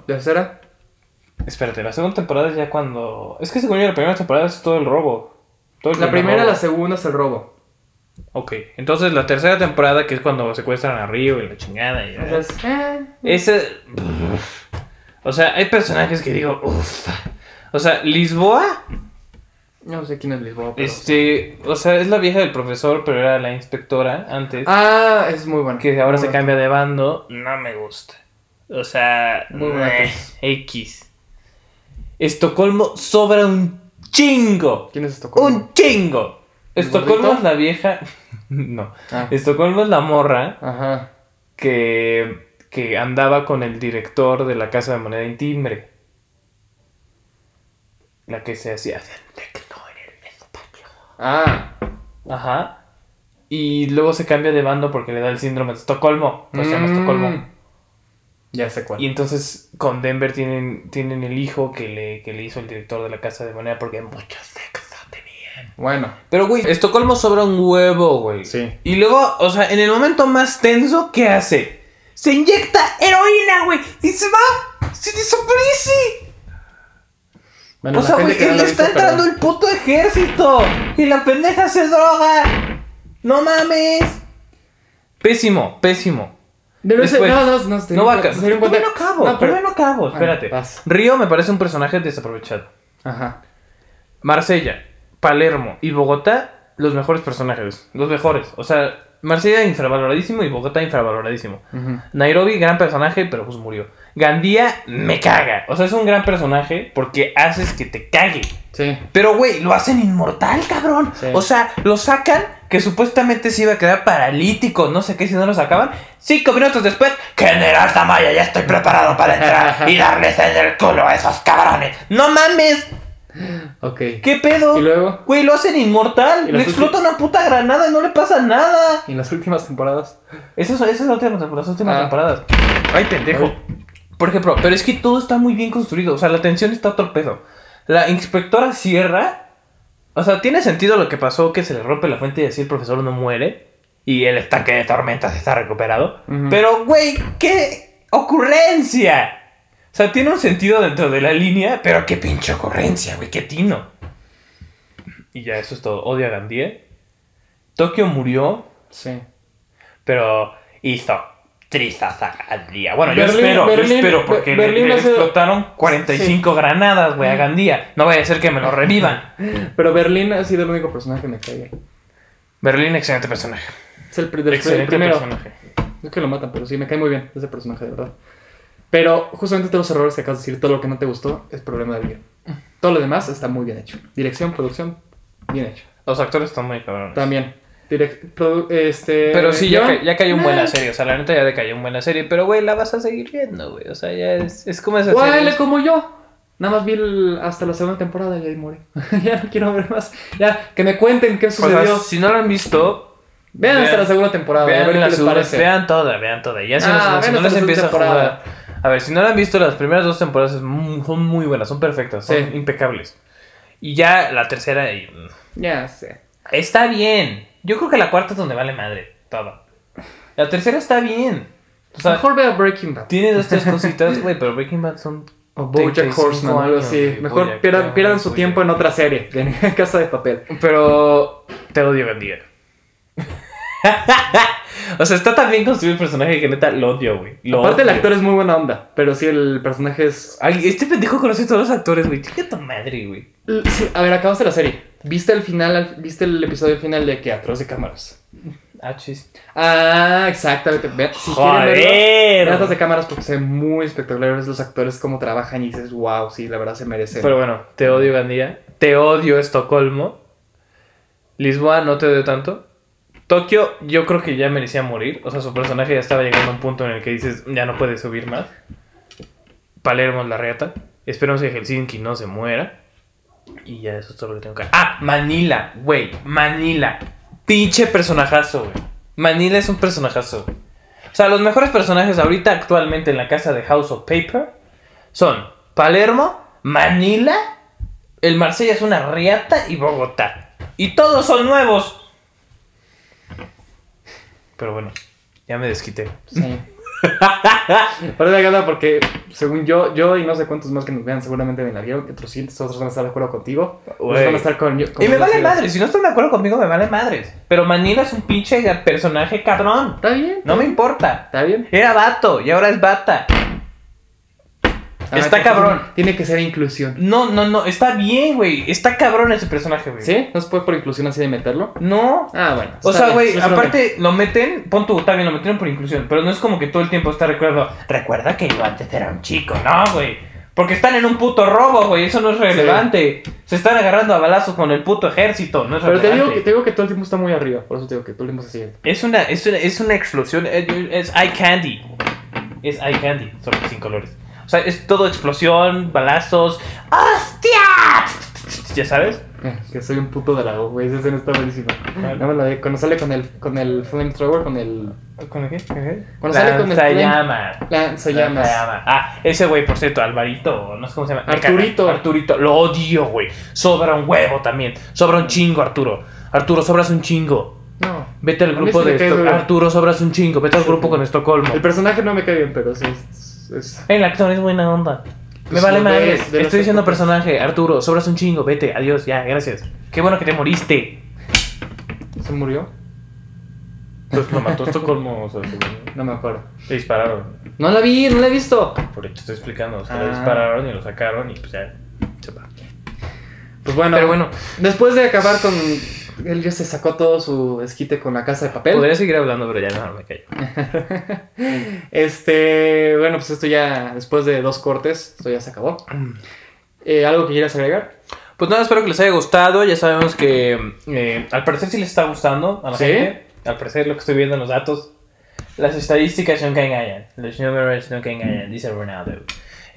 ¿Tercera? Espérate, la segunda temporada es ya cuando. Es que según yo la primera temporada es todo el robo. Todo el La primer primera, robo. la segunda es el robo. Ok, entonces la tercera temporada, que es cuando secuestran a Río y la chingada. Y, Entonces, eh, Ese. O sea, hay personajes que digo, uff. O sea, Lisboa, no sé quién es Lisboa. pero- este. O sea, es la vieja del profesor, pero era la inspectora antes. Ah, es muy bueno. que ahora Muy se bueno. cambia de bando. No me gusta. O sea, Muy meh. X. Estocolmo sobra un chingo. ¿Quién es Estocolmo? Un chingo. ¿El Estocolmo es la vieja. no. Ah, Estocolmo es la morra Ajá. que, que andaba con el director de la casa de moneda en timbre. La que se hacía. Ah, Ajá. Y luego se cambia de bando porque le da el síndrome de Estocolmo. Pues se llama Mm. Estocolmo. Ya sé cuál. Y entonces con Denver tienen, tienen el hijo que le, que le hizo el director de la casa de moneda porque mucho sexo tenían. Bueno, Pero, güey, Estocolmo sobra un huevo, güey. Sí. Y luego, o sea, en el momento más tenso, ¿qué hace? Se inyecta heroína, güey. Y se va. Se desaparece. bueno o sea, güey, no le está entrando el puto ejército. Y la pendeja se droga. No mames. Pésimo, pésimo. Debe ser- Después- no, no, no, No va a dieron cuenta- no acabo, No, pero- no acabo, espérate. Río me parece un personaje desaprovechado. Ajá. Marsella, Palermo y Bogotá, los mejores personajes. Los mejores. O sea, Marsella infravaloradísimo y Bogotá infravaloradísimo. Ujú. Nairobi, gran personaje, pero pues murió. Gandía, me caga. O sea, es un gran personaje porque haces que te cague. Sí. Pero, güey, lo hacen inmortal, cabrón. Sí. O sea, lo sacan, que supuestamente se iba a quedar paralítico, no sé qué, si no lo sacaban. Cinco minutos después, General Tamaya, ya estoy preparado para entrar y darles en el culo a esos cabrones. ¡No mames! Ok. ¿Qué pedo? Y luego, Güey, lo hacen inmortal. Y Le explota una puta granada y no le pasa nada. en las últimas temporadas. Esa es, esa es la última temporada, las últimas Ah. temporadas. Ay, pendejo. Ay. Por ejemplo, pero es que todo está muy bien construido. O sea, la tensión está a otro pedo. La inspectora Sierra. O sea, tiene sentido lo que pasó, que se le rompe la fuente y así el profesor no muere. Y el estanque de tormentas está recuperado. Pero, güey, qué ocurrencia. O sea, tiene un sentido dentro de la línea, pero qué pinche ocurrencia, güey, qué tino. Y ya, eso es todo. Odio a Gandía. Tokio murió, Sí. pero hizo trizas a Gandía. Bueno, yo Berlín- espero, yo espero, porque le- Berlín le, explotaron 45 granadas, güey, a Gandía. No vaya a ser que me lo revivan. Pero Berlín ha sido el único personaje que me cae bien. Berlín, excelente personaje. Es el, del- el Excelente primero. personaje. No es que lo matan, pero sí, me cae muy bien ese personaje, de verdad. Pero justamente todos los errores que acabas de decir, todo lo que no te gustó, es problema del guion. Todo lo demás está muy bien hecho. Dirección, producción, bien hecho. Los actores están muy cabrones. También. Direct- produ- este, Pero sí, ya, ca- ya cayó un buen la eh, serie. O sea, la neta ya decayó un buen la serie. Pero, güey, la vas a seguir viendo, güey. O sea, ya es, es como esa Huele serie. como yo. Nada más vi el- hasta la segunda temporada y ahí morí. ya no quiero ver más. Ya, que me cuenten qué O sea, sucedió. si no la han visto, vean, hasta la segunda temporada, a vean, ver qué la les segunda- parece. vean toda, vean toda. Ya si, Ah, no, si les empieza a jugar. A ver, si no la han visto, las primeras dos temporadas son muy buenas, son perfectas, son Sí. impecables. Y ya la tercera y, mm, Ya sé. está bien. Yo creo que la cuarta es donde vale madre, todo. La tercera está bien. O sea, Mejor vea Breaking Bad. tiene dos, tres cositas, güey, pero Breaking Bad son O Bojack 35 Horseman, algo así. Mejor Bojack, pierdan, su Bojack. tiempo en otra serie, en Casa de Papel. Pero te odio, Gandía. o sea, está tan bien construido el personaje que neta lo odio, güey. Aparte, el actor es muy buena onda, pero sí, el personaje es. Ay, este pendejo conoce a todos los actores, güey. Chica tu madre, güey. Sí, A ver, acabaste la serie. ¿Viste el final, al- viste el episodio final de que atrás de cámaras? Ah, chis. Ah, exactamente. Ve- si quieren verlo, Joder. atrás de cámaras porque se ven muy espectaculares los actores, cómo trabajan y dices, wow, sí, la verdad se merecen. Pero bueno, te odio, Gandía. Te odio, Estocolmo. Lisboa, no te odio tanto. Tokio, yo creo que ya merecía morir. O sea, su personaje ya estaba llegando a un punto en el que dices, ya no puede subir más. Palermo la reata. Esperemos que Helsinki no se muera. Y ya eso es todo lo que tengo que... Ah, Manila, güey. Manila. Pinche personajazo, güey. Manila es un personajazo. O sea, los mejores personajes ahorita actualmente en la casa de House of Paper son Palermo, Manila, el Marsella es una riata y Bogotá. Y todos son nuevos. Pero bueno, ya me desquité. Sí. Pero de gana porque, según yo, yo y no sé cuántos más que nos vean, seguramente me la vieron. y Otros sí, otros van a estar de acuerdo contigo. Otros van a estar con, con Y me vale sí. madres, si no están de acuerdo conmigo me vale madres. Pero Manila es un pinche personaje cabrón. Está bien. No me importa. Está bien. Era vato y ahora es bata. Está cabrón. Tiene que ser inclusión. No, no, no, está bien, güey. Está cabrón ese personaje, güey. ¿Sí? ¿No se puede por inclusión así de meterlo? No. Ah, bueno. O sea, güey, es aparte lo meten, pon tu, está bien, lo metieron por inclusión, pero no es como que todo el tiempo está recuerdo, recuerda que yo antes era un chico, no, güey. Porque están en un puto robo, güey, eso no es relevante. Se están agarrando a balazos con el puto ejército, no es Pero te relevante. digo, que, te digo que todo el tiempo está muy arriba. Por eso te digo que todo el tiempo se sigue. Es una, es una, es una explosión, es, es eye candy. Es eye candy, solo sin colores. O sea, es todo explosión, balazos. ¡Hostia! ¿Ya sabes? Eh, que soy un puto dragón, güey. Esa escena está buenísima. Nada más la de cuando sale con el, con el flamethrower, con el ¿Con el qué? ¿Con el qué? Cuando sale con el Lanzallamas. lanzallamas. Lanzallamas. Ah, ese güey, por cierto, Alvarito, no sé cómo se llama. Me Arturito. Arturito, lo odio, güey. Sobra un huevo también. Sobra un chingo, Arturo. Arturo, sobras un chingo. No. Vete al grupo me de. Arturo, sobras un chingo. Vete al grupo con Estocolmo. El personaje no me cae bien, pero sí es. es- El actor es buena onda. Me Pues vale madre. Estoy diciendo personaje. Arturo, sobras un chingo. Vete, adiós, ya, gracias. Qué bueno que te moriste. ¿Se murió? Pues lo mató Estocolmo, o sea, No me acuerdo. le dispararon. No la vi, no la he visto. Por eso te estoy explicando. O sea, Ah. le dispararon y lo sacaron y pues ya se va. Pues bueno. Pero bueno, Después de acabar con. Él ya se sacó todo su esquite con la casa de papel. podría seguir hablando, pero ya no me callo. Este. Bueno, pues esto ya. Después de dos cortes, esto ya se acabó. Eh, ¿Algo que quieras agregar? Pues nada, espero que les haya gustado. Ya sabemos que eh, al parecer sí les está gustando a la ¿Sí? gente. Al parecer lo que estoy viendo en los datos. Las estadísticas nunca engañan. Los números nunca engañan, dice Ronaldo.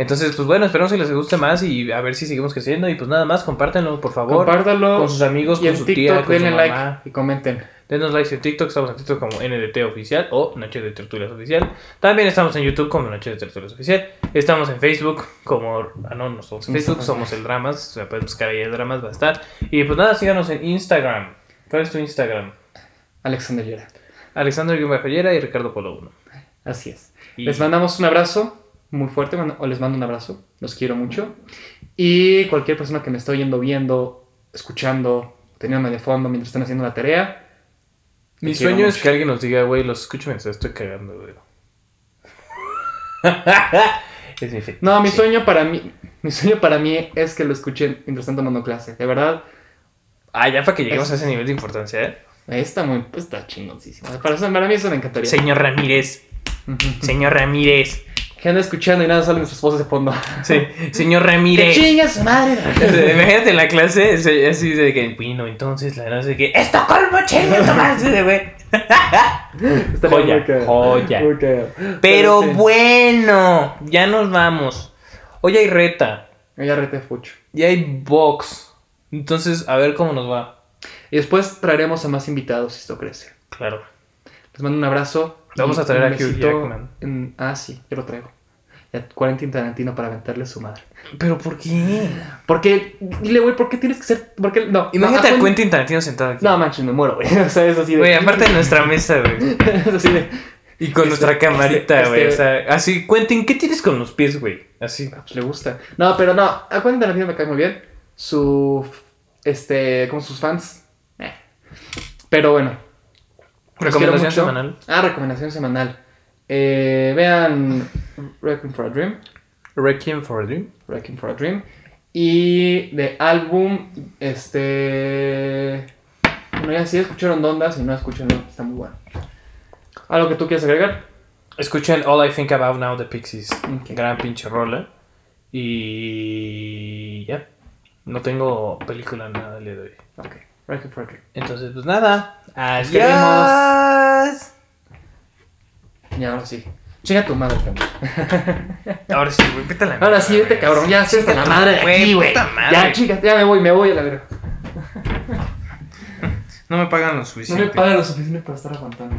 Entonces, pues bueno, esperamos que les guste más y a ver si seguimos creciendo. Y pues nada más, compártanlo, por favor. Compártalo. con sus amigos, y con en su TikTok tía, con su denle like mamá. y comenten. Denos likes en TikTok, estamos en TikTok como NDT Oficial o Noche de Tertulias Oficial. También estamos en YouTube como Noche de Tertulias Oficial. Estamos en Facebook como... Ah, no, no somos en Facebook, somos el Dramas. Se pueden buscar ahí el Dramas, va a estar. Y pues nada, síganos en Instagram. ¿Cuál es tu Instagram? Alexander Yera. Alexander Guimajellera y Ricardo Polo 1. Así es. Y- Les mandamos un abrazo muy fuerte, o les mando un abrazo, los quiero mucho. Y cualquier persona que me esté oyendo, viendo, escuchando, teniéndome de fondo mientras están haciendo la tarea. Mi sueño es que alguien nos diga, güey, los escucho mientras estoy cagando, güey. es mi fe. No, mi sueño para mí, mi sueño para mí es que lo escuchen mientras están tomando clase. De verdad, Ah, ya para que lleguemos Es- a ese nivel de importancia, ¿eh? está muy, está chingoncísimo. Para, eso- para mí eso me encantaría. Señor Ramírez, señor Ramírez. Que anda escuchando y nada, salen sus voces de fondo. Sí, señor ¡Que Ramírez. chinga su madre! Imagínate en la clase, así de que vino, entonces la no sé qué. ¡Estocolmo, chinga tu madre! de güey. Joya, cagado. joya. Pero sí. bueno, ya nos vamos. Hoy hay reta, Ya rete fucho. y hay box. Entonces, a ver cómo nos va. Y después traeremos a más invitados si esto crece. Claro. Les mando un abrazo. Vamos a traer a Hugh en- Ah, sí, yo lo traigo. Y a Quentin Tarantino para aventarle su madre. ¿Pero por qué? Porque, dile, güey, ¿por qué tienes que ser.? ¿Por qué? No. Imagínate no, a Quentin- Quentin Tarantino sentado aquí. No, manches, me muero, güey. O sea, es así de. Güey, aparte de nuestra mesa, güey. es así de. Y con Este- nuestra camarita, este- güey. este- O sea, así, Quentin, ¿qué tienes con los pies, güey? Así. Ah, Pues le gusta. No, pero no, a Quentin Tarantino me cae muy bien. Su. Este. Como sus fans. eh. Pero bueno. Recomendación mucho. semanal. Ah, recomendación semanal. Eh, vean Requiem for a Dream. Requiem for a Dream. Requiem for a Dream. Y de álbum, este. Bueno, ya si escucharon Donda, si no escuchenlo, está muy bueno. ¿Algo que tú quieras agregar? Escuchen All I Think About Now de Pixies. Ok. Gran pinche rola. Y ya. No tengo película nada le doy. Ok, Requiem for a Dream. Entonces, pues nada. Adiós. Y ahora sí. Chinga tu madre, cabrón. Ahora sí, güey, vete a la Ahora sí, vete, cabrón. Ya, sí, hasta la madre aquí, güey. Ya, chicas, ya me voy, me voy a la verga. No me pagan lo No suficiente. me pagan lo suficiente para estar aguantando.